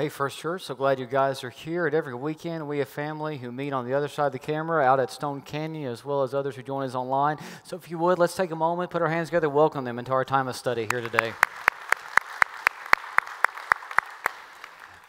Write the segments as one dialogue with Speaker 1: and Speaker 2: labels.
Speaker 1: Hey, First Church, so glad you guys are here. At every weekend, we have family who meet on the other side of the camera out at Stone Canyon, as well as others who join us online. So, if you would, let's take a moment, put our hands together, welcome them into our time of study here today.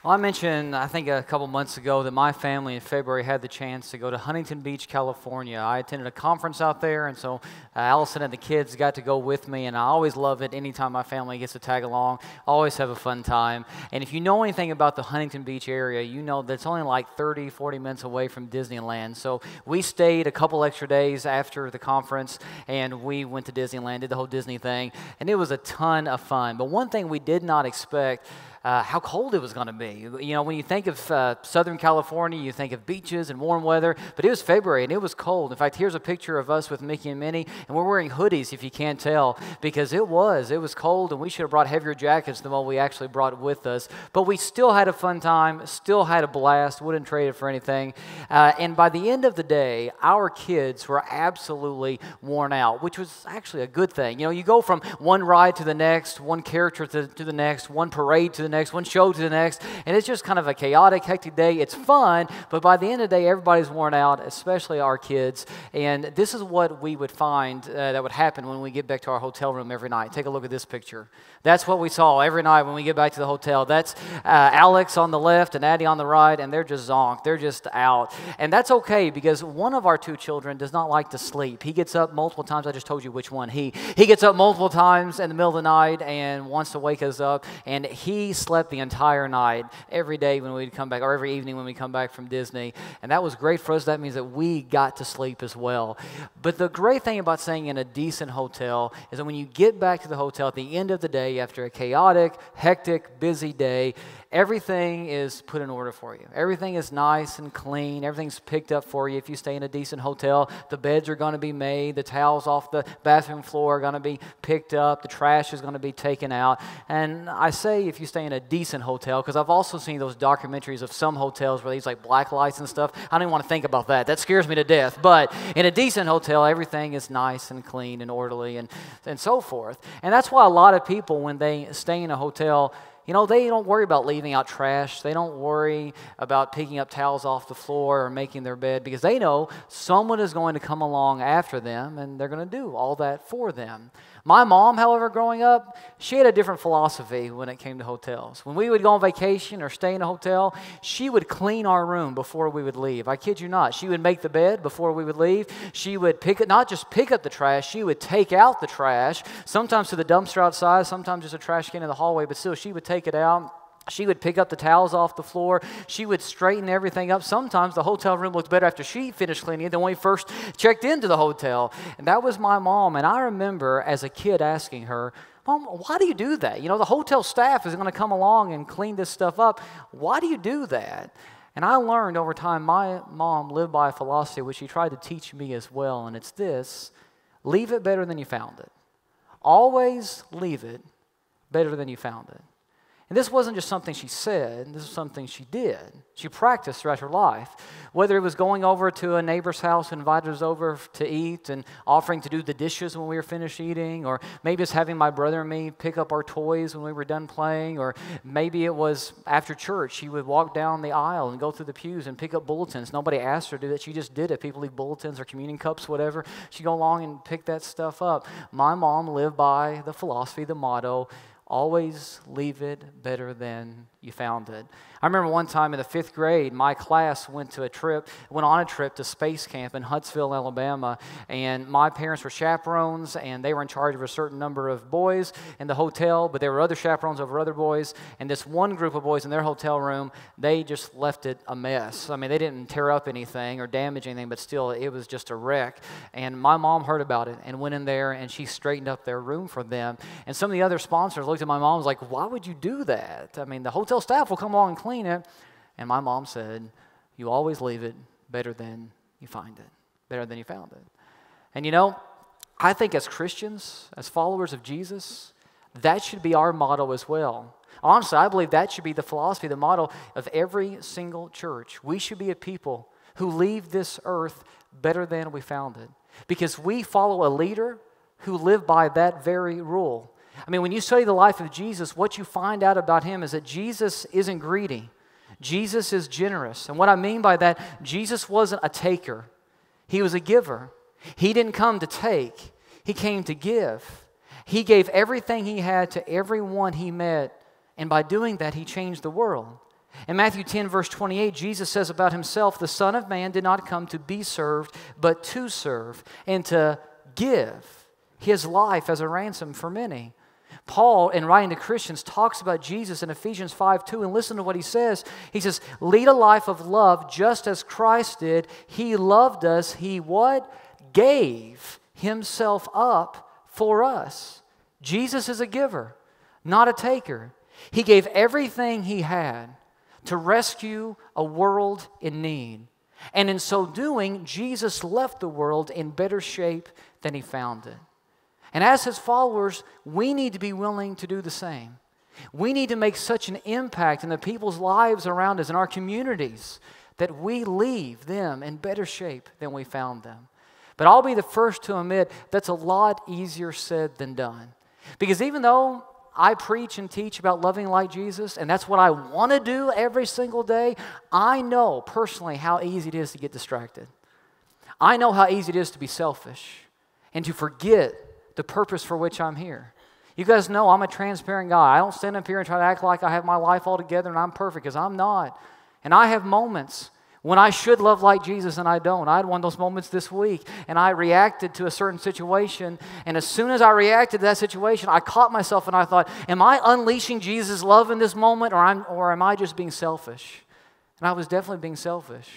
Speaker 1: Well, I mentioned, I think a couple months ago, that my family in February had the chance to go to Huntington Beach, California. I attended a conference out there, and so uh, Allison and the kids got to go with me, and I always love it anytime my family gets to tag along. Always have a fun time. And if you know anything about the Huntington Beach area, you know that it's only like 30, 40 minutes away from Disneyland. So we stayed a couple extra days after the conference, and we went to Disneyland, did the whole Disney thing, and it was a ton of fun. But one thing we did not expect uh, how cold it was going to be. You know, when you think of uh, Southern California, you think of beaches and warm weather, but it was February and it was cold. In fact, here's a picture of us with Mickey and Minnie, and we're wearing hoodies if you can't tell, because it was. It was cold, and we should have brought heavier jackets than what we actually brought with us. But we still had a fun time, still had a blast, wouldn't trade it for anything. Uh, and by the end of the day, our kids were absolutely worn out, which was actually a good thing. You know, you go from one ride to the next, one character to, to the next, one parade to the next, one show to the next, and it's just kind of a chaotic, hectic day. It's fun, but by the end of the day, everybody's worn out, especially our kids. And this is what we would find uh, that would happen when we get back to our hotel room every night. Take a look at this picture. That's what we saw every night when we get back to the hotel. That's uh, Alex on the left and Addie on the right, and they're just zonked. They're just out. And that's okay because one of our two children does not like to sleep. He gets up multiple times. I just told you which one. He, he gets up multiple times in the middle of the night and wants to wake us up, and he slept the entire night every day when we'd come back, or every evening when we come back from Disney. And that was great for us. That means that we got to sleep as well. But the great thing about staying in a decent hotel is that when you get back to the hotel at the end of the day, after a chaotic, hectic, busy day, everything is put in order for you. Everything is nice and clean. Everything's picked up for you. If you stay in a decent hotel, the beds are going to be made, the towels off the bathroom floor are going to be picked up, the trash is going to be taken out. And I say if you stay in a decent hotel, because I've also seen those documentaries of some hotels where they use like black lights and stuff. I don't even want to think about that. That scares me to death. But in a decent hotel, everything is nice and clean and orderly and, and so forth. And that's why a lot of people, when they stay in a hotel, you know, they don't worry about leaving out trash. They don't worry about picking up towels off the floor or making their bed because they know someone is going to come along after them and they're going to do all that for them. My mom, however, growing up, she had a different philosophy when it came to hotels. When we would go on vacation or stay in a hotel, she would clean our room before we would leave. I kid you not. She would make the bed before we would leave. She would pick it, not just pick up the trash, she would take out the trash, sometimes to the dumpster outside, sometimes just a trash can in the hallway, but still, she would take it out she would pick up the towels off the floor. She would straighten everything up. Sometimes the hotel room looked better after she finished cleaning it than when we first checked into the hotel. And that was my mom. And I remember as a kid asking her, Mom, why do you do that? You know, the hotel staff is going to come along and clean this stuff up. Why do you do that? And I learned over time, my mom lived by a philosophy which she tried to teach me as well. And it's this leave it better than you found it. Always leave it better than you found it. And this wasn't just something she said, this was something she did. She practiced throughout her life. Whether it was going over to a neighbor's house and invited us over to eat and offering to do the dishes when we were finished eating, or maybe it's having my brother and me pick up our toys when we were done playing, or maybe it was after church. She would walk down the aisle and go through the pews and pick up bulletins. Nobody asked her to do that. She just did it. People leave bulletins or communion cups, whatever. She'd go along and pick that stuff up. My mom lived by the philosophy, the motto always leave it better than you found it. I remember one time in the fifth grade, my class went to a trip, went on a trip to space camp in Huntsville, Alabama, and my parents were chaperones, and they were in charge of a certain number of boys in the hotel, but there were other chaperones over other boys, and this one group of boys in their hotel room, they just left it a mess. I mean, they didn't tear up anything or damage anything, but still, it was just a wreck. And my mom heard about it and went in there, and she straightened up their room for them. And some of the other sponsors looked at my mom and was like, "Why would you do that? I mean, the hotel staff will come along and clean it. And my mom said, You always leave it better than you find it, better than you found it. And you know, I think as Christians, as followers of Jesus, that should be our motto as well. Honestly, I believe that should be the philosophy, the model of every single church. We should be a people who leave this earth better than we found it because we follow a leader who lived by that very rule. I mean, when you study the life of Jesus, what you find out about him is that Jesus isn't greedy. Jesus is generous. And what I mean by that, Jesus wasn't a taker, he was a giver. He didn't come to take, he came to give. He gave everything he had to everyone he met, and by doing that, he changed the world. In Matthew 10, verse 28, Jesus says about himself, The Son of Man did not come to be served, but to serve, and to give his life as a ransom for many. Paul, in writing to Christians, talks about Jesus in Ephesians 5 2, and listen to what he says. He says, Lead a life of love just as Christ did. He loved us. He what? Gave himself up for us. Jesus is a giver, not a taker. He gave everything he had to rescue a world in need. And in so doing, Jesus left the world in better shape than he found it. And as his followers, we need to be willing to do the same. We need to make such an impact in the people's lives around us, in our communities, that we leave them in better shape than we found them. But I'll be the first to admit that's a lot easier said than done. Because even though I preach and teach about loving like Jesus, and that's what I want to do every single day, I know personally how easy it is to get distracted. I know how easy it is to be selfish and to forget the purpose for which I'm here. You guys know I'm a transparent guy. I don't stand up here and try to act like I have my life all together and I'm perfect because I'm not. And I have moments when I should love like Jesus and I don't. I had one of those moments this week and I reacted to a certain situation. And as soon as I reacted to that situation, I caught myself and I thought, Am I unleashing Jesus' love in this moment or, I'm, or am I just being selfish? And I was definitely being selfish.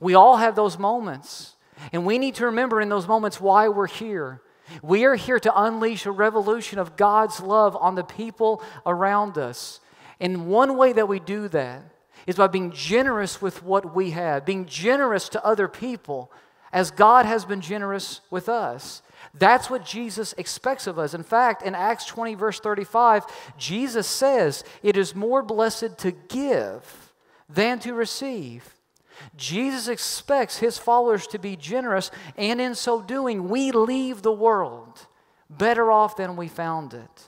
Speaker 1: We all have those moments. And we need to remember in those moments why we're here. We are here to unleash a revolution of God's love on the people around us. And one way that we do that is by being generous with what we have, being generous to other people as God has been generous with us. That's what Jesus expects of us. In fact, in Acts 20, verse 35, Jesus says, It is more blessed to give than to receive. Jesus expects his followers to be generous, and in so doing, we leave the world better off than we found it.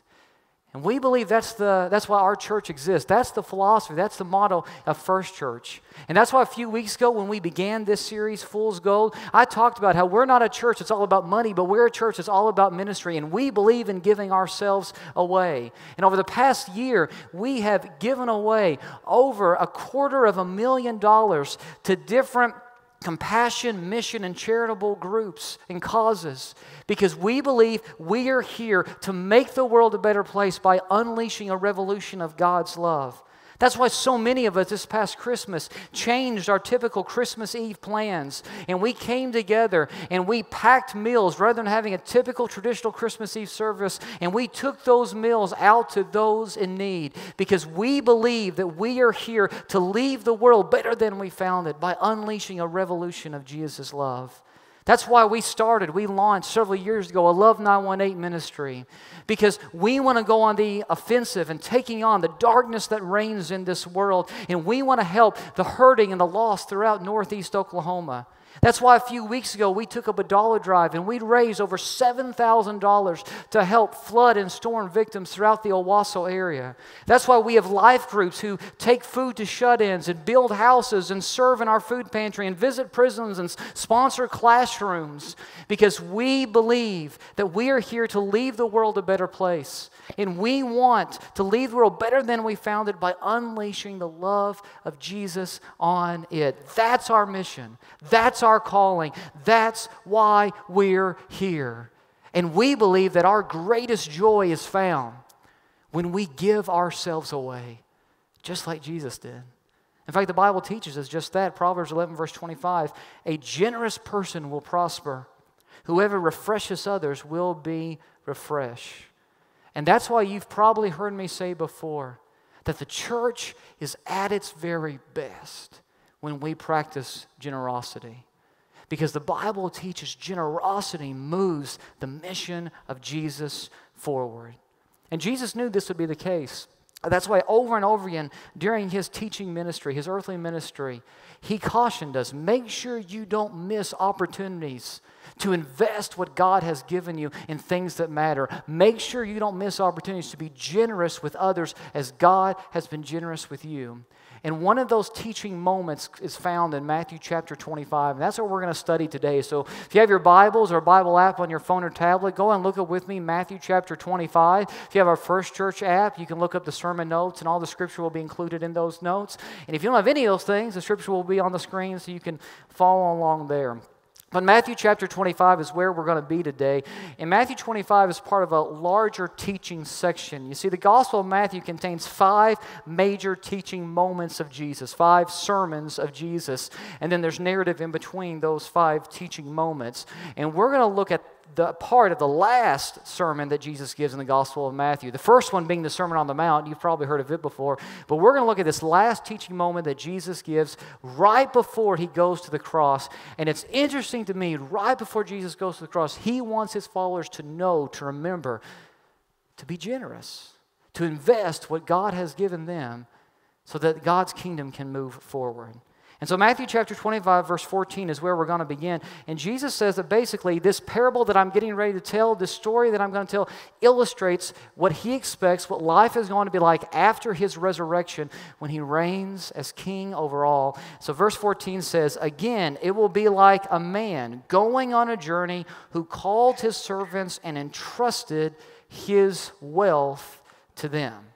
Speaker 1: And we believe that's, the, that's why our church exists. That's the philosophy, that's the model of First Church. And that's why a few weeks ago, when we began this series, Fool's Gold, I talked about how we're not a church that's all about money, but we're a church that's all about ministry. And we believe in giving ourselves away. And over the past year, we have given away over a quarter of a million dollars to different compassion, mission, and charitable groups and causes because we believe we are here to make the world a better place by unleashing a revolution of God's love. That's why so many of us this past Christmas changed our typical Christmas Eve plans. And we came together and we packed meals rather than having a typical traditional Christmas Eve service. And we took those meals out to those in need because we believe that we are here to leave the world better than we found it by unleashing a revolution of Jesus' love. That's why we started, we launched several years ago a Love 918 ministry because we want to go on the offensive and taking on the darkness that reigns in this world. And we want to help the hurting and the lost throughout Northeast Oklahoma. That's why a few weeks ago we took up a dollar drive and we'd raised over $7,000 to help flood and storm victims throughout the Owasso area. That's why we have life groups who take food to shut ins and build houses and serve in our food pantry and visit prisons and sponsor classrooms because we believe that we are here to leave the world a better place. And we want to leave the world better than we found it by unleashing the love of Jesus on it. That's our mission. That's our calling. That's why we're here. And we believe that our greatest joy is found when we give ourselves away, just like Jesus did. In fact, the Bible teaches us just that. Proverbs 11, verse 25 A generous person will prosper. Whoever refreshes others will be refreshed. And that's why you've probably heard me say before that the church is at its very best when we practice generosity. Because the Bible teaches generosity moves the mission of Jesus forward. And Jesus knew this would be the case. That's why over and over again during his teaching ministry, his earthly ministry, he cautioned us make sure you don't miss opportunities to invest what God has given you in things that matter. Make sure you don't miss opportunities to be generous with others as God has been generous with you. And one of those teaching moments is found in Matthew chapter 25. And that's what we're going to study today. So if you have your Bibles or Bible app on your phone or tablet, go and look up with me Matthew chapter 25. If you have our First Church app, you can look up the sermon notes, and all the scripture will be included in those notes. And if you don't have any of those things, the scripture will be on the screen so you can follow along there. But Matthew chapter 25 is where we're going to be today. And Matthew 25 is part of a larger teaching section. You see, the Gospel of Matthew contains five major teaching moments of Jesus, five sermons of Jesus. And then there's narrative in between those five teaching moments. And we're going to look at the part of the last sermon that Jesus gives in the Gospel of Matthew. The first one being the Sermon on the Mount. You've probably heard of it before. But we're going to look at this last teaching moment that Jesus gives right before he goes to the cross. And it's interesting to me, right before Jesus goes to the cross, he wants his followers to know, to remember, to be generous, to invest what God has given them so that God's kingdom can move forward. And so, Matthew chapter 25, verse 14 is where we're going to begin. And Jesus says that basically, this parable that I'm getting ready to tell, this story that I'm going to tell, illustrates what he expects, what life is going to be like after his resurrection when he reigns as king over all. So, verse 14 says, Again, it will be like a man going on a journey who called his servants and entrusted his wealth to them.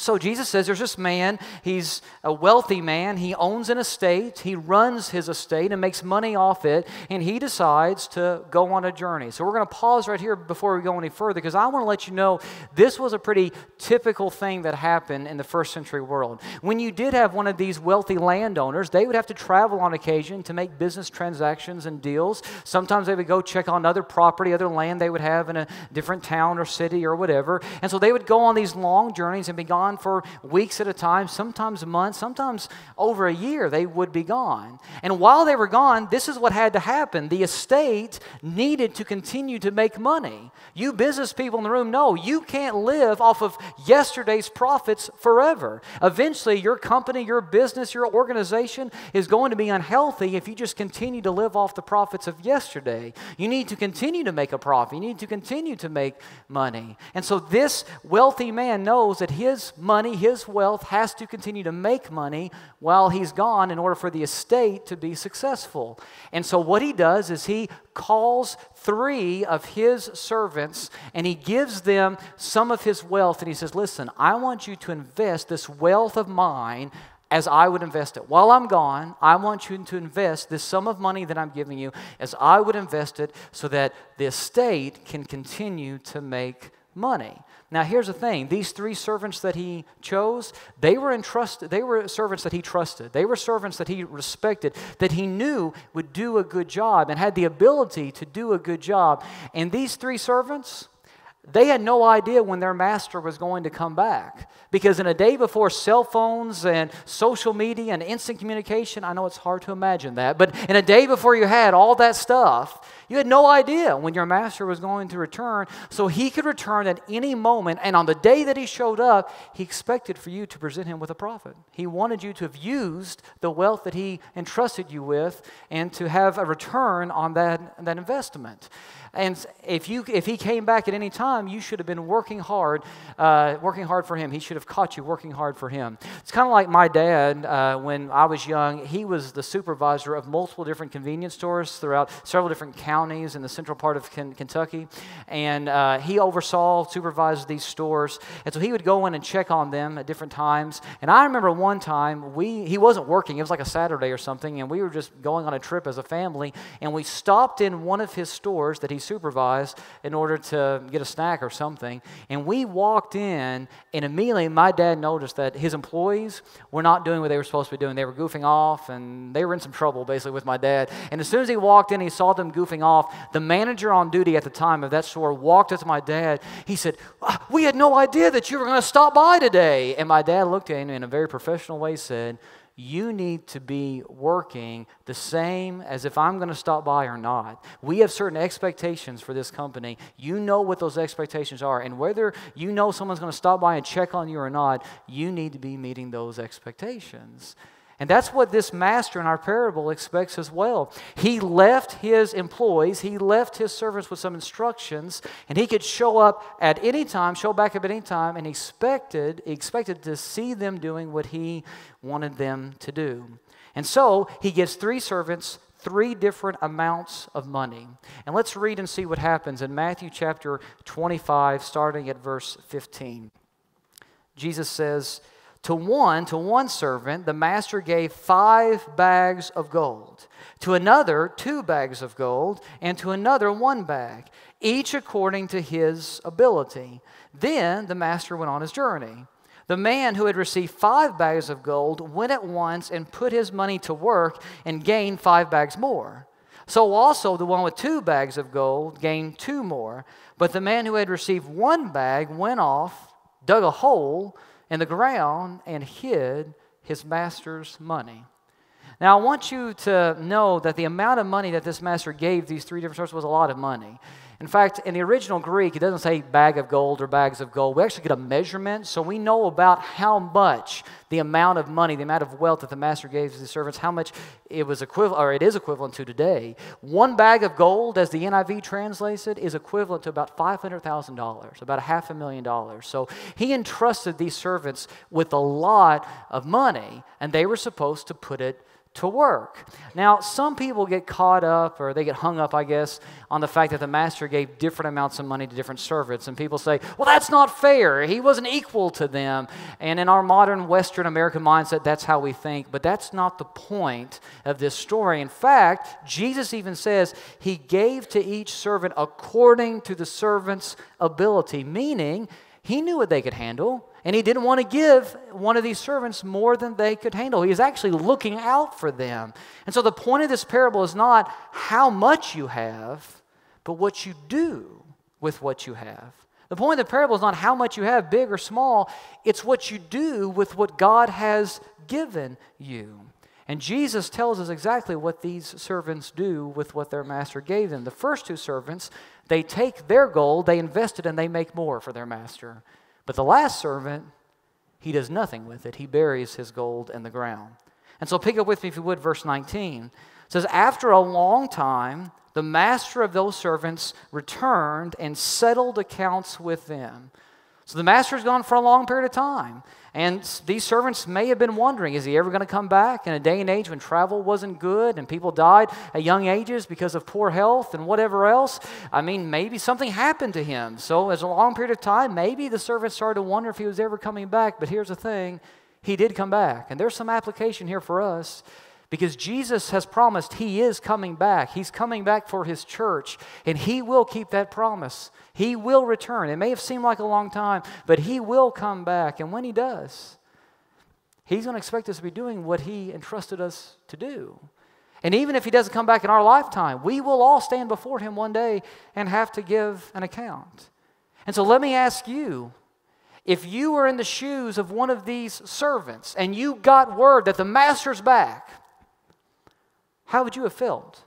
Speaker 1: So Jesus says there's this man, he's a wealthy man, he owns an estate, he runs his estate and makes money off it, and he decides to go on a journey. So we're going to pause right here before we go any further because I want to let you know this was a pretty typical thing that happened in the first century world. When you did have one of these wealthy landowners, they would have to travel on occasion to make business transactions and deals. Sometimes they would go check on other property, other land they would have in a different town or city or whatever. And so they would go on these long journeys and be gone for weeks at a time, sometimes months, sometimes over a year, they would be gone. And while they were gone, this is what had to happen. The estate needed to continue to make money. You business people in the room know you can't live off of yesterday's profits forever. Eventually, your company, your business, your organization is going to be unhealthy if you just continue to live off the profits of yesterday. You need to continue to make a profit, you need to continue to make money. And so, this wealthy man knows that his money, his wealth, has to continue to make money while he's gone in order for the estate to be successful. And so, what he does is he calls three of his servants and he gives them some of his wealth. And he says, Listen, I want you to invest this wealth of mine as I would invest it. While I'm gone, I want you to invest this sum of money that I'm giving you as I would invest it so that the estate can continue to make money. Now, here's the thing these three servants that he chose, they were entrusted, they were servants that he trusted. They were servants that he respected, that he knew would do a good job and had the ability to do a good job. And these three servants, they had no idea when their master was going to come back. Because in a day before cell phones and social media and instant communication, I know it's hard to imagine that, but in a day before you had all that stuff, you had no idea when your master was going to return. So he could return at any moment. And on the day that he showed up, he expected for you to present him with a profit. He wanted you to have used the wealth that he entrusted you with and to have a return on that, that investment. And if, you, if he came back at any time, you should have been working hard, uh, working hard for him. He should have caught you working hard for him. It's kind of like my dad uh, when I was young. He was the supervisor of multiple different convenience stores throughout several different counties in the central part of Kentucky. And uh, he oversaw, supervised these stores. And so he would go in and check on them at different times. And I remember one time, we, he wasn't working. It was like a Saturday or something. And we were just going on a trip as a family. And we stopped in one of his stores that he supervised in order to get a snack or something. And we walked in, and immediately my dad noticed that his employees were not doing what they were supposed to be doing. They were goofing off, and they were in some trouble basically with my dad. And as soon as he walked in, he saw them goofing off. The manager on duty at the time of that store walked up to my dad. He said, ah, We had no idea that you were going to stop by today. And my dad looked at him in a very professional way, said, you need to be working the same as if I'm going to stop by or not. We have certain expectations for this company. You know what those expectations are. And whether you know someone's going to stop by and check on you or not, you need to be meeting those expectations. And that's what this master in our parable expects as well. He left his employees, he left his servants with some instructions, and he could show up at any time, show back up at any time, and expected, expected to see them doing what he wanted them to do. And so he gives three servants three different amounts of money. And let's read and see what happens in Matthew chapter 25, starting at verse 15. Jesus says, to one, to one servant, the master gave five bags of gold. To another, two bags of gold. And to another, one bag, each according to his ability. Then the master went on his journey. The man who had received five bags of gold went at once and put his money to work and gained five bags more. So also the one with two bags of gold gained two more. But the man who had received one bag went off, dug a hole, in the ground and hid his master's money. Now, I want you to know that the amount of money that this master gave these three different sources was a lot of money. In fact, in the original Greek, it doesn't say bag of gold or bags of gold. We actually get a measurement, so we know about how much the amount of money, the amount of wealth that the master gave to the servants, how much it was equivalent, or it is equivalent to today. One bag of gold, as the NIV translates it, is equivalent to about $500,000, about a half a million dollars. So he entrusted these servants with a lot of money, and they were supposed to put it to work. Now, some people get caught up or they get hung up, I guess, on the fact that the master gave different amounts of money to different servants. And people say, well, that's not fair. He wasn't equal to them. And in our modern Western American mindset, that's how we think. But that's not the point of this story. In fact, Jesus even says he gave to each servant according to the servant's ability, meaning he knew what they could handle. And he didn't want to give one of these servants more than they could handle. He was actually looking out for them. And so the point of this parable is not how much you have, but what you do with what you have. The point of the parable is not how much you have, big or small, it's what you do with what God has given you. And Jesus tells us exactly what these servants do with what their master gave them. The first two servants, they take their gold, they invest it, and they make more for their master. But the last servant, he does nothing with it. He buries his gold in the ground. And so pick up with me, if you would, verse 19. It says, After a long time, the master of those servants returned and settled accounts with them. So the master's gone for a long period of time. And these servants may have been wondering is he ever going to come back in a day and age when travel wasn't good and people died at young ages because of poor health and whatever else? I mean, maybe something happened to him. So, as a long period of time, maybe the servants started to wonder if he was ever coming back. But here's the thing he did come back. And there's some application here for us because Jesus has promised He is coming back. He's coming back for His church, and He will keep that promise. He will return. It may have seemed like a long time, but He will come back. And when He does, He's going to expect us to be doing what He entrusted us to do. And even if He doesn't come back in our lifetime, we will all stand before Him one day and have to give an account. And so let me ask you if you were in the shoes of one of these servants and you got word that the master's back, how would you have felt?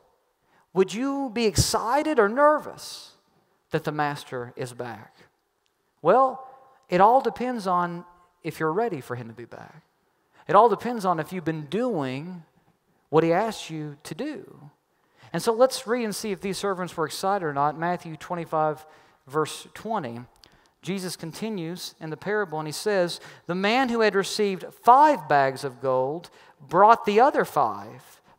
Speaker 1: Would you be excited or nervous that the master is back? Well, it all depends on if you're ready for him to be back. It all depends on if you've been doing what he asked you to do. And so let's read and see if these servants were excited or not. Matthew 25, verse 20. Jesus continues in the parable and he says, The man who had received five bags of gold brought the other five.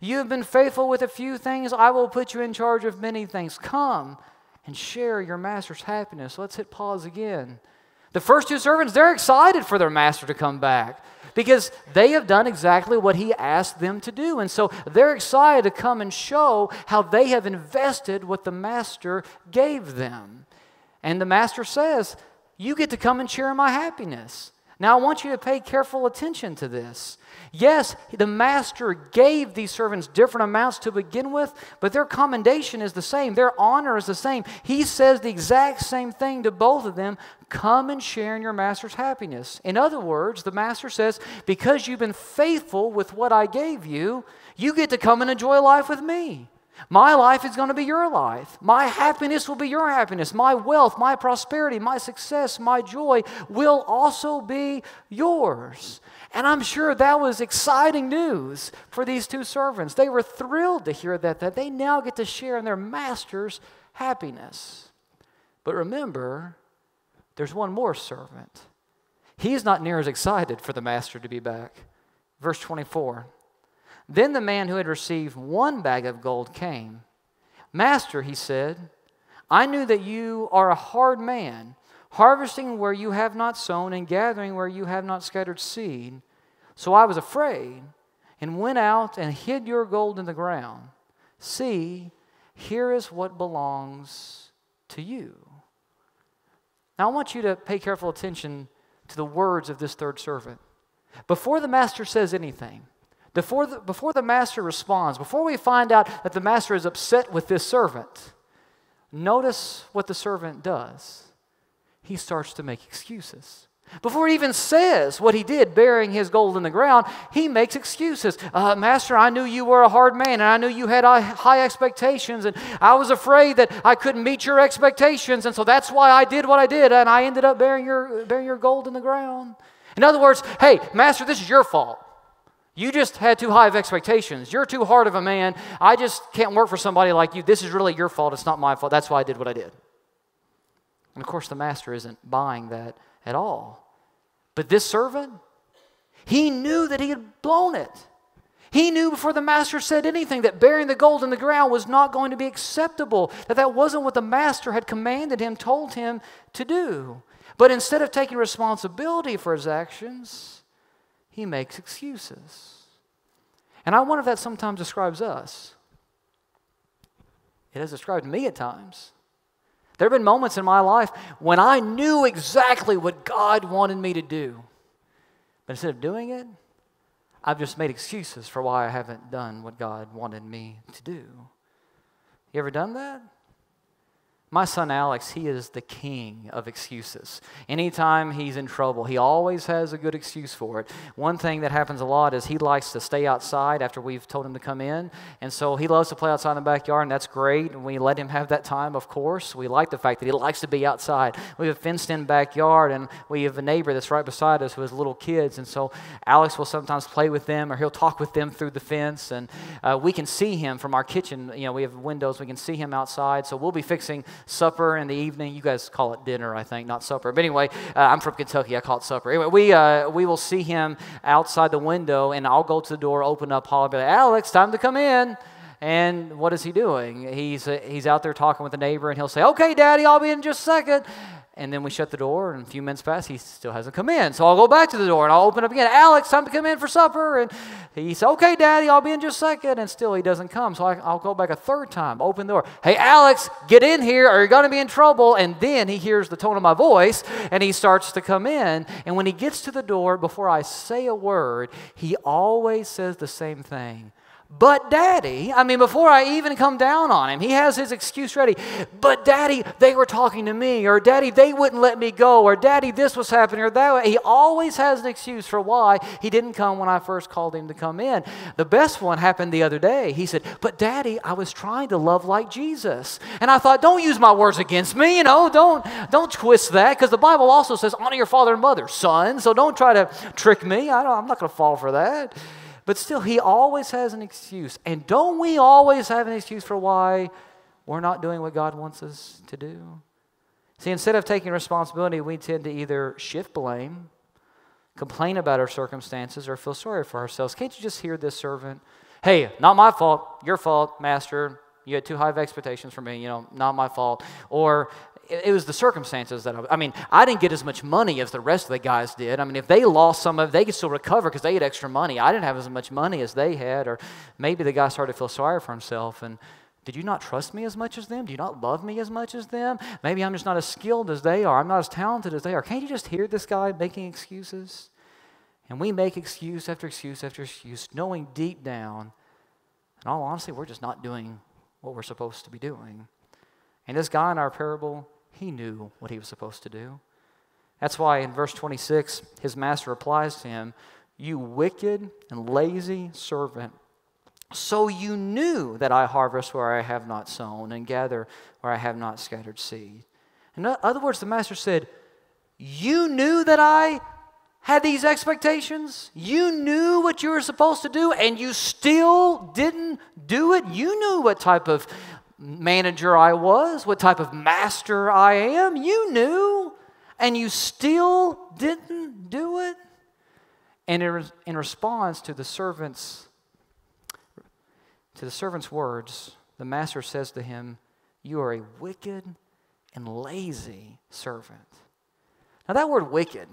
Speaker 1: You have been faithful with a few things, I will put you in charge of many things. Come and share your master's happiness. Let's hit pause again. The first two servants, they're excited for their master to come back. because they have done exactly what he asked them to do. And so they're excited to come and show how they have invested what the master gave them. And the master says, You get to come and share my happiness. Now, I want you to pay careful attention to this. Yes, the master gave these servants different amounts to begin with, but their commendation is the same. Their honor is the same. He says the exact same thing to both of them come and share in your master's happiness. In other words, the master says, because you've been faithful with what I gave you, you get to come and enjoy life with me. My life is going to be your life. My happiness will be your happiness. My wealth, my prosperity, my success, my joy will also be yours. And I'm sure that was exciting news for these two servants. They were thrilled to hear that, that they now get to share in their master's happiness. But remember, there's one more servant. He's not near as excited for the master to be back. Verse 24. Then the man who had received one bag of gold came. Master, he said, I knew that you are a hard man, harvesting where you have not sown and gathering where you have not scattered seed. So I was afraid and went out and hid your gold in the ground. See, here is what belongs to you. Now I want you to pay careful attention to the words of this third servant. Before the master says anything, before the, before the master responds, before we find out that the master is upset with this servant, notice what the servant does. He starts to make excuses. Before he even says what he did, burying his gold in the ground, he makes excuses. Uh, Master, I knew you were a hard man, and I knew you had high expectations, and I was afraid that I couldn't meet your expectations, and so that's why I did what I did, and I ended up burying your, burying your gold in the ground. In other words, hey, Master, this is your fault. You just had too high of expectations. You're too hard of a man. I just can't work for somebody like you. This is really your fault. It's not my fault. That's why I did what I did. And of course, the master isn't buying that at all. But this servant, he knew that he had blown it. He knew before the master said anything that burying the gold in the ground was not going to be acceptable, that that wasn't what the master had commanded him, told him to do. But instead of taking responsibility for his actions, he makes excuses. And I wonder if that sometimes describes us. It has described me at times. There have been moments in my life when I knew exactly what God wanted me to do. But instead of doing it, I've just made excuses for why I haven't done what God wanted me to do. You ever done that? My son Alex, he is the king of excuses. Anytime he's in trouble, he always has a good excuse for it. One thing that happens a lot is he likes to stay outside after we've told him to come in. And so he loves to play outside in the backyard, and that's great. And we let him have that time, of course. We like the fact that he likes to be outside. We have a fenced in backyard, and we have a neighbor that's right beside us who has little kids. And so Alex will sometimes play with them, or he'll talk with them through the fence. And uh, we can see him from our kitchen. You know, we have windows, we can see him outside. So we'll be fixing supper in the evening. You guys call it dinner, I think, not supper. But anyway, uh, I'm from Kentucky. I call it supper. Anyway, we, uh, we will see him outside the window, and I'll go to the door, open up, holler, be like, Alex, time to come in. And what is he doing? He's, uh, he's out there talking with a neighbor, and he'll say, Okay, Daddy, I'll be in just a second. And then we shut the door, and a few minutes pass. He still hasn't come in. So I'll go back to the door and I'll open up again. Alex, time to come in for supper. And he said, Okay, Daddy, I'll be in just a second. And still he doesn't come. So I, will go back a third time, open the door. Hey, Alex, get in here or you're going to be in trouble. And then he hears the tone of my voice and he starts to come in. And when he gets to the door, before I say a word, he always says the same thing but daddy, I mean, before I even come down on him, he has his excuse ready. But daddy, they were talking to me, or daddy, they wouldn't let me go, or daddy, this was happening, or that. He always has an excuse for why he didn't come when I first called him to come in. The best one happened the other day. He said, But daddy, I was trying to love like Jesus. And I thought, don't use my words against me, you know, don't, don't twist that, because the Bible also says, honor your father and mother, son. So don't try to trick me. I don't, I'm not going to fall for that. But still, he always has an excuse. And don't we always have an excuse for why we're not doing what God wants us to do? See, instead of taking responsibility, we tend to either shift blame, complain about our circumstances, or feel sorry for ourselves. Can't you just hear this servant? Hey, not my fault, your fault, master. You had too high of expectations for me, you know, not my fault. Or it, was the circumstances that I, I mean, I didn't get as much money as the rest of the guys did. I mean, if they lost some of they could still recover because they had extra money. I didn't have as much money as they had, or maybe the guy started to feel sorry for himself and did you not trust me as much as them? Do you not love me as much as them? Maybe I'm just not as skilled as they are. I'm not as talented as they are. Can't you just hear this guy making excuses? And we make excuse after excuse after excuse, knowing deep down, in all honesty, we're just not doing what we're supposed to be doing. And this guy in our parable, he knew what he was supposed to do. That's why in verse 26, his master replies to him, You wicked and lazy servant. So you knew that I harvest where I have not sown and gather where I have not scattered seed. In other words, the master said, You knew that I had these expectations. You knew what you were supposed to do, and you still didn't do it. You knew what type of manager I was, what type of master I am. You knew, and you still didn't do it. And in response to the servant's to the servant's words, the master says to him, You are a wicked and lazy servant. Now, that word wicked,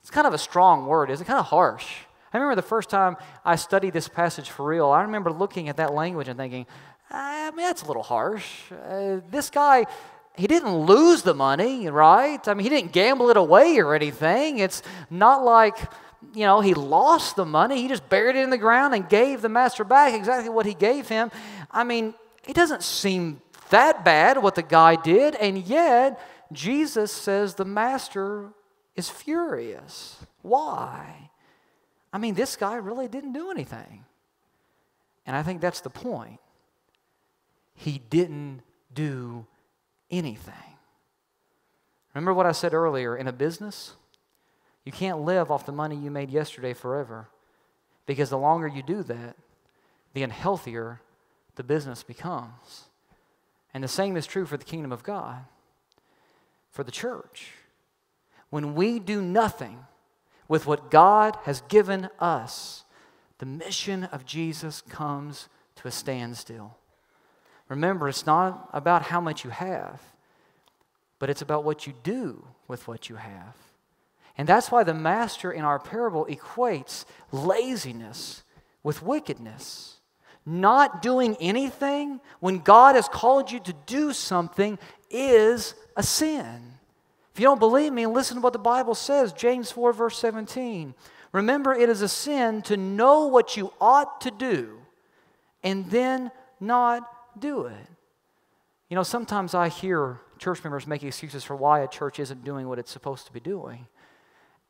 Speaker 1: it's kind of a strong word. It's kind of harsh. I remember the first time I studied this passage for real, I remember looking at that language and thinking, I mean, that's a little harsh. Uh, this guy, he didn't lose the money, right? I mean, he didn't gamble it away or anything. It's not like you know, he lost the money. He just buried it in the ground and gave the master back exactly what he gave him. I mean, it doesn't seem that bad what the guy did, and yet Jesus says the master is furious. Why? I mean, this guy really didn't do anything. And I think that's the point. He didn't do anything. Remember what I said earlier in a business? You can't live off the money you made yesterday forever because the longer you do that, the unhealthier the business becomes. And the same is true for the kingdom of God, for the church. When we do nothing with what God has given us, the mission of Jesus comes to a standstill. Remember, it's not about how much you have, but it's about what you do with what you have. And that's why the master in our parable equates laziness with wickedness. Not doing anything when God has called you to do something is a sin. If you don't believe me, listen to what the Bible says James 4, verse 17. Remember, it is a sin to know what you ought to do and then not do it. You know, sometimes I hear church members make excuses for why a church isn't doing what it's supposed to be doing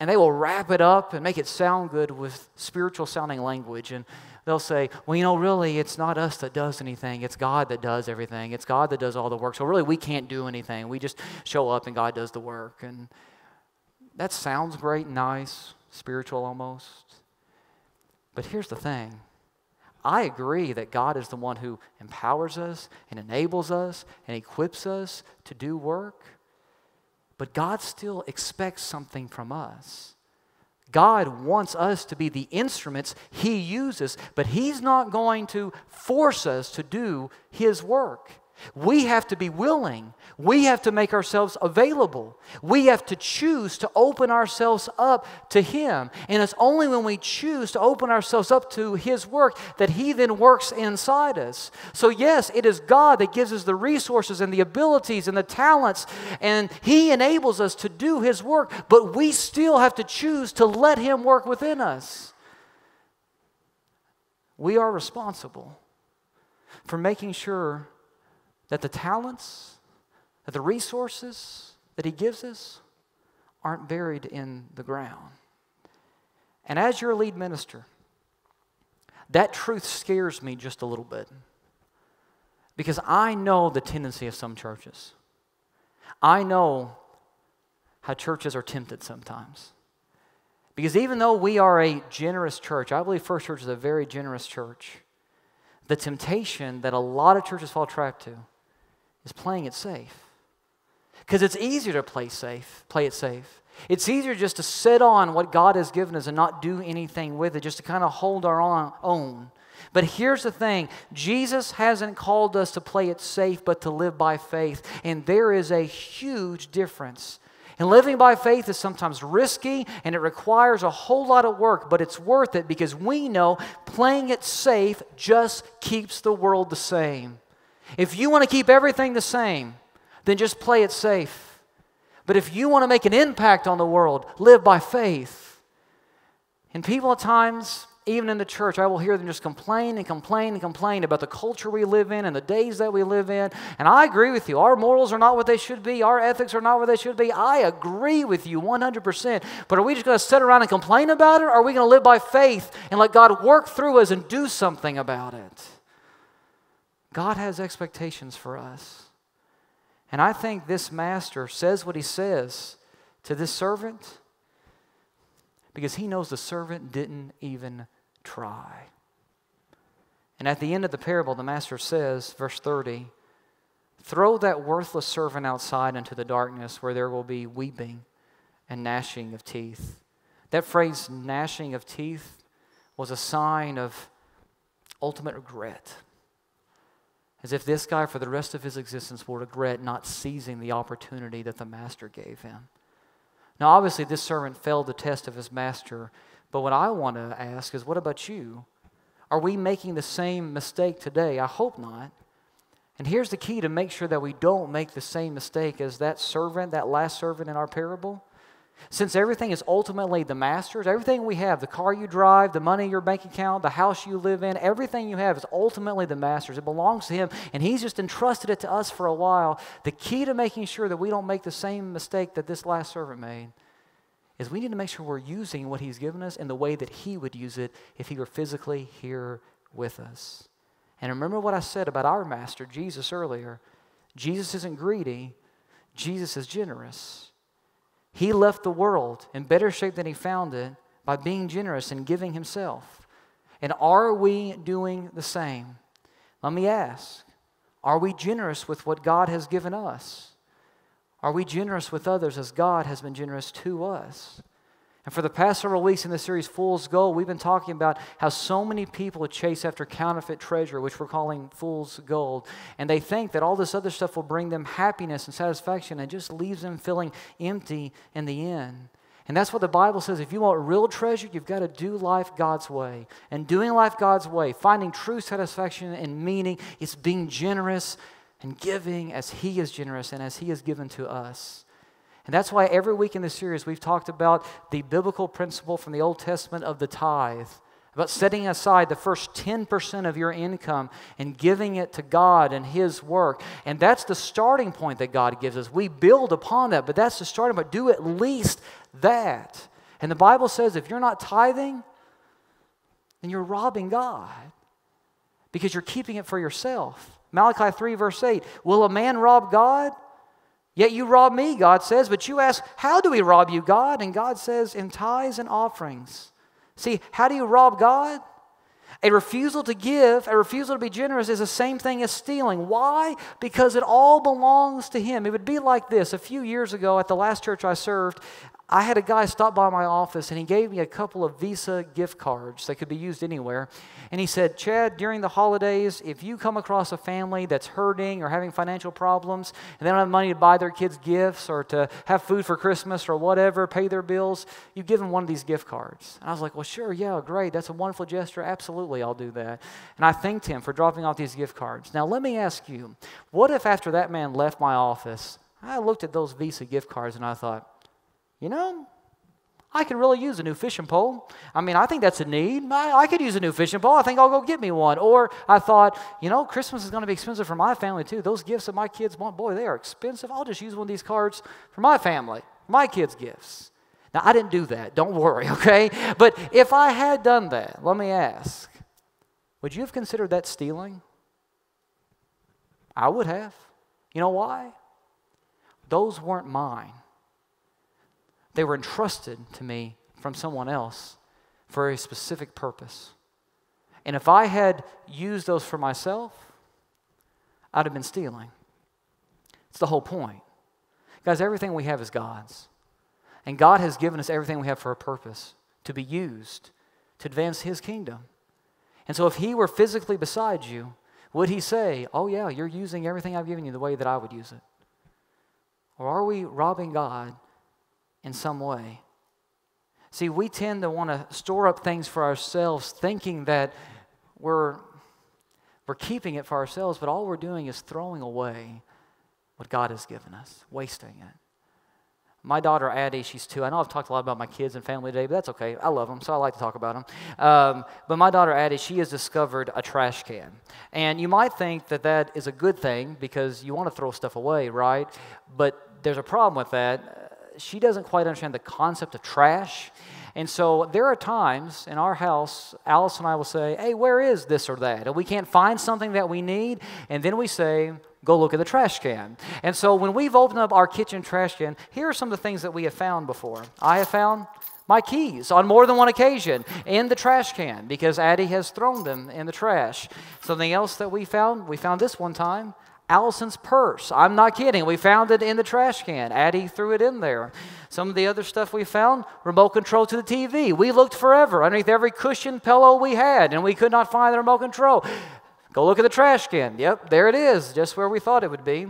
Speaker 1: and they will wrap it up and make it sound good with spiritual sounding language. And they'll say, well, you know, really, it's not us that does anything. It's God that does everything. It's God that does all the work. So really, we can't do anything. We just show up and God does the work. And that sounds great nice, spiritual almost. But here's the thing. I agree that God is the one who empowers us and enables us and equips us to do work. But God still expects something from us. God wants us to be the instruments He uses, but He's not going to force us to do His work. We have to be willing. We have to make ourselves available. We have to choose to open ourselves up to Him. And it's only when we choose to open ourselves up to His work that He then works inside us. So, yes, it is God that gives us the resources and the abilities and the talents, and He enables us to do His work, but we still have to choose to let Him work within us. We are responsible for making sure that the talents, that the resources that He gives us aren't buried in the ground. And as your lead minister, that truth scares me just a little bit because I know the tendency of some churches. I know how churches are tempted sometimes. Because even though we are a generous church, I believe First Church is a very generous church, the temptation that a lot of churches fall trap to is playing it safe. Because it's easier to play safe, play it safe. It's easier just to sit on what God has given us and not do anything with it, just to kind of hold our own. But here's the thing Jesus hasn't called us to play it safe, but to live by faith. And there is a huge difference. And living by faith is sometimes risky and it requires a whole lot of work, but it's worth it because we know playing it safe just keeps the world the same. If you want to keep everything the same, then just play it safe. But if you want to make an impact on the world, live by faith. And people at times, even in the church, I will hear them just complain and complain and complain about the culture we live in and the days that we live in. And I agree with you. Our morals are not what they should be, our ethics are not what they should be. I agree with you 100%. But are we just going to sit around and complain about it? Or are we going to live by faith and let God work through us and do something about it? God has expectations for us. And I think this master says what he says to this servant because he knows the servant didn't even try. And at the end of the parable, the master says, verse 30, throw that worthless servant outside into the darkness where there will be weeping and gnashing of teeth. That phrase, gnashing of teeth, was a sign of ultimate regret. As if this guy, for the rest of his existence, will regret not seizing the opportunity that the master gave him. Now, obviously, this servant failed the test of his master, but what I want to ask is what about you? Are we making the same mistake today? I hope not. And here's the key to make sure that we don't make the same mistake as that servant, that last servant in our parable. Since everything is ultimately the master's, everything we have, the car you drive, the money in your bank account, the house you live in, everything you have is ultimately the master's. It belongs to him, and he's just entrusted it to us for a while. The key to making sure that we don't make the same mistake that this last servant made is we need to make sure we're using what he's given us in the way that he would use it if he were physically here with us. And remember what I said about our master, Jesus, earlier. Jesus isn't greedy, Jesus is generous. He left the world in better shape than he found it by being generous and giving himself. And are we doing the same? Let me ask Are we generous with what God has given us? Are we generous with others as God has been generous to us? And for the past several weeks in the series Fool's Gold, we've been talking about how so many people chase after counterfeit treasure, which we're calling fool's gold. And they think that all this other stuff will bring them happiness and satisfaction and just leaves them feeling empty in the end. And that's what the Bible says. If you want real treasure, you've got to do life God's way. And doing life God's way, finding true satisfaction and meaning, is being generous and giving as He is generous and as He has given to us. And that's why every week in this series we've talked about the biblical principle from the Old Testament of the tithe, about setting aside the first 10% of your income and giving it to God and His work. And that's the starting point that God gives us. We build upon that, but that's the starting point. Do at least that. And the Bible says if you're not tithing, then you're robbing God because you're keeping it for yourself. Malachi 3, verse 8 Will a man rob God? Yet you rob me, God says. But you ask, How do we rob you, God? And God says, In tithes and offerings. See, how do you rob God? A refusal to give, a refusal to be generous is the same thing as stealing. Why? Because it all belongs to Him. It would be like this. A few years ago at the last church I served, I had a guy stop by my office and he gave me a couple of Visa gift cards that could be used anywhere. And he said, Chad, during the holidays, if you come across a family that's hurting or having financial problems and they don't have money to buy their kids gifts or to have food for Christmas or whatever, pay their bills, you give them one of these gift cards. And I was like, well, sure, yeah, great. That's a wonderful gesture. Absolutely, I'll do that. And I thanked him for dropping off these gift cards. Now, let me ask you, what if after that man left my office, I looked at those Visa gift cards and I thought, you know, I could really use a new fishing pole. I mean, I think that's a need. I, I, could use a new fishing pole. I think I'll go get me one. Or I thought, you know, Christmas is going to be expensive for my family too. Those gifts that my kids want, boy, they are expensive. I'll just use one of these cards for my family, my kids' gifts. Now, I didn't do that. Don't worry, okay? But if I had done that, let me ask would you have considered that stealing? I would have. You know why? Those weren't mine. They were entrusted to me from someone else for a specific purpose. And if I had used those for myself, I'd have been stealing. It's the whole point. Guys, everything we have is God's. And God has given us everything we have for a purpose to be used to advance His kingdom. And so if he were physically beside you, would he say, Oh, yeah, you're using everything I've given you the way that I would use it? Or are we robbing God in some way? See, we tend to want to store up things for ourselves, thinking that we're, we're keeping it for ourselves, but all we're doing is throwing away what God has given us, wasting it. My daughter Addie, she's two. I know I've talked a lot about my kids and family today, but that's okay. I love them, so I like to talk about them. Um, but my daughter Addie, she has discovered a trash can. And you might think that that is a good thing because you want to throw stuff away, right? But there's a problem with that. She doesn't quite understand the concept of trash. And so there are times in our house, Alice and I will say, Hey, where is this or that? And we can't find something that we need. And then we say, go look at the trash can. And so when we've opened up our kitchen trash can, here are some of the things that we have found before. I have found my keys on more than one occasion in the trash can because Addie has thrown them in the trash. Something else that we found, we found this one time. Allison's purse. I'm not kidding. We found it in the trash can. Addie threw it in there. Some of the other stuff we found, remote control to the TV. We looked forever underneath every cushion pillow we had, and we could not find the remote control. Go look at the trash can. Yep, there it is, just where we thought it would be.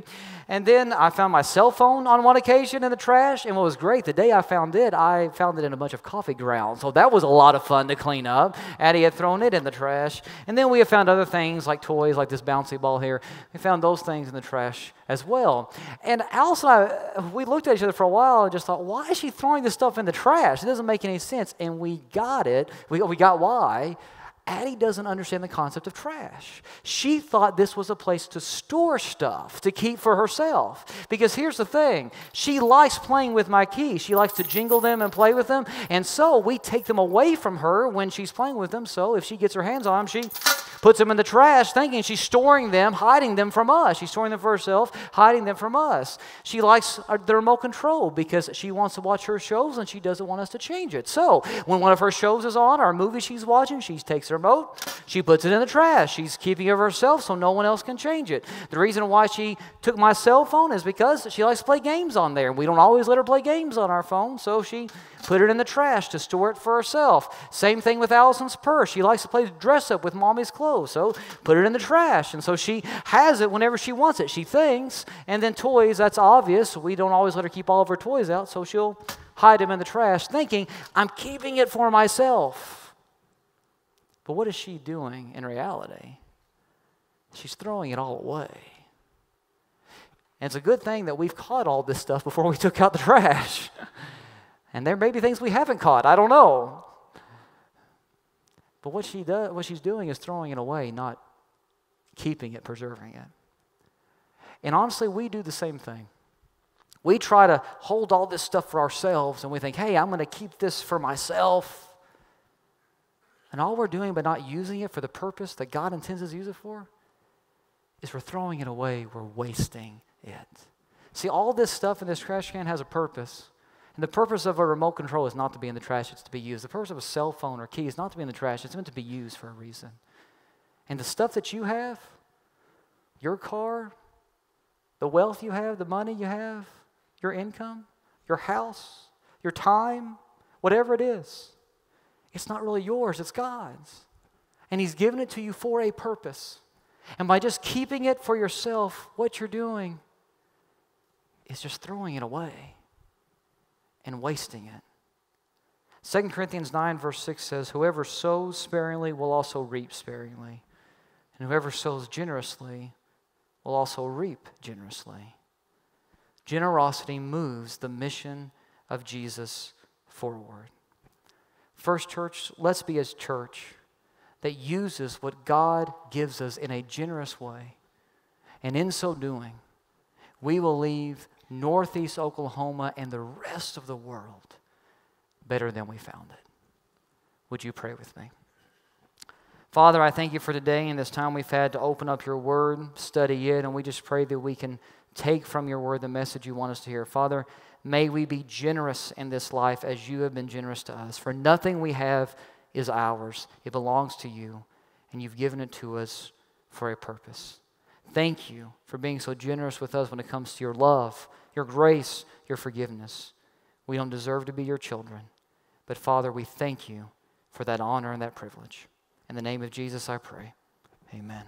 Speaker 1: And then I found my cell phone on one occasion in the trash. And what was great, the day I found it, I found it in a bunch of coffee grounds. So that was a lot of fun to clean up. Addie had thrown it in the trash. And then we have found other things like toys, like this bouncy ball here. We found those things in the trash as well. And Alice and I, we looked at each other for a while and just thought, why is she throwing this stuff in the trash? It doesn't make any sense. And we got it. We, we got why. Addie doesn't understand the concept of trash. She thought this was a place to store stuff to keep for herself. Because here's the thing she likes playing with my keys. She likes to jingle them and play with them. And so we take them away from her when she's playing with them. So if she gets her hands on them, she puts them in the trash, thinking she's storing them, hiding them from us. She's storing them for herself, hiding them from us. She likes uh, the remote control because she wants to watch her shows and she doesn't want us to change it. So when one of her shows is on or a movie she's watching, she takes the remote, she puts it in the trash. She's keeping it herself so no one else can change it. The reason why she took my cell phone is because she likes to play games on there. We don't always let her play games on our phone, so she put it in the trash to store it for herself. Same thing with Allison's purse. She likes to play dress up with mommy's clothes, so put it in the trash. And so she has it whenever she wants it. She thinks. And then toys, that's obvious. We don't always let her keep all of her toys out, so she'll hide them in the trash, thinking, I'm keeping it for myself. But what is she doing in reality? She's throwing it all away. And it's a good thing that we've caught all this stuff before we took out the trash. And there may be things we haven't caught. I don't know. But what she does, what she's doing is throwing it away, not keeping it, preserving it. And honestly, we do the same thing. We try to hold all this stuff for ourselves and we think, hey, I'm going to keep this for myself. And all we're doing by not using it for the purpose that God intends us to use it for is we're throwing it away, we're wasting it. See, all this stuff in this trash can has a purpose. And the purpose of a remote control is not to be in the trash, it's to be used. The purpose of a cell phone or key is not to be in the trash, it's meant to be used for a reason. And the stuff that you have, your car, the wealth you have, the money you have, your income, your house, your time, whatever it is, it's not really yours, it's God's. And He's given it to you for a purpose. And by just keeping it for yourself, what you're doing is just throwing it away and wasting it. 2 Corinthians 9, verse 6 says, Whoever sows sparingly will also reap sparingly, and whoever sows generously will also reap generously. Generosity moves the mission of Jesus forward. First Church, let's be a church that uses what God gives us in a generous way. And in so doing, we will leave Northeast Oklahoma, and the rest of the world better than we found it. Would you pray with me? Father, I thank you for today and this time we've had to open up your word, study it, and we just pray that we can take from your word the message you want us to hear. Father, may we be generous in this life as you have been generous to us. For nothing we have is ours, it belongs to you, and you've given it to us for a purpose. Thank you for being so generous with us when it comes to your love your grace, your forgiveness. We don't deserve to be your children. But Father, we thank you for that honor and that privilege. In the name of Jesus, I pray. Amen.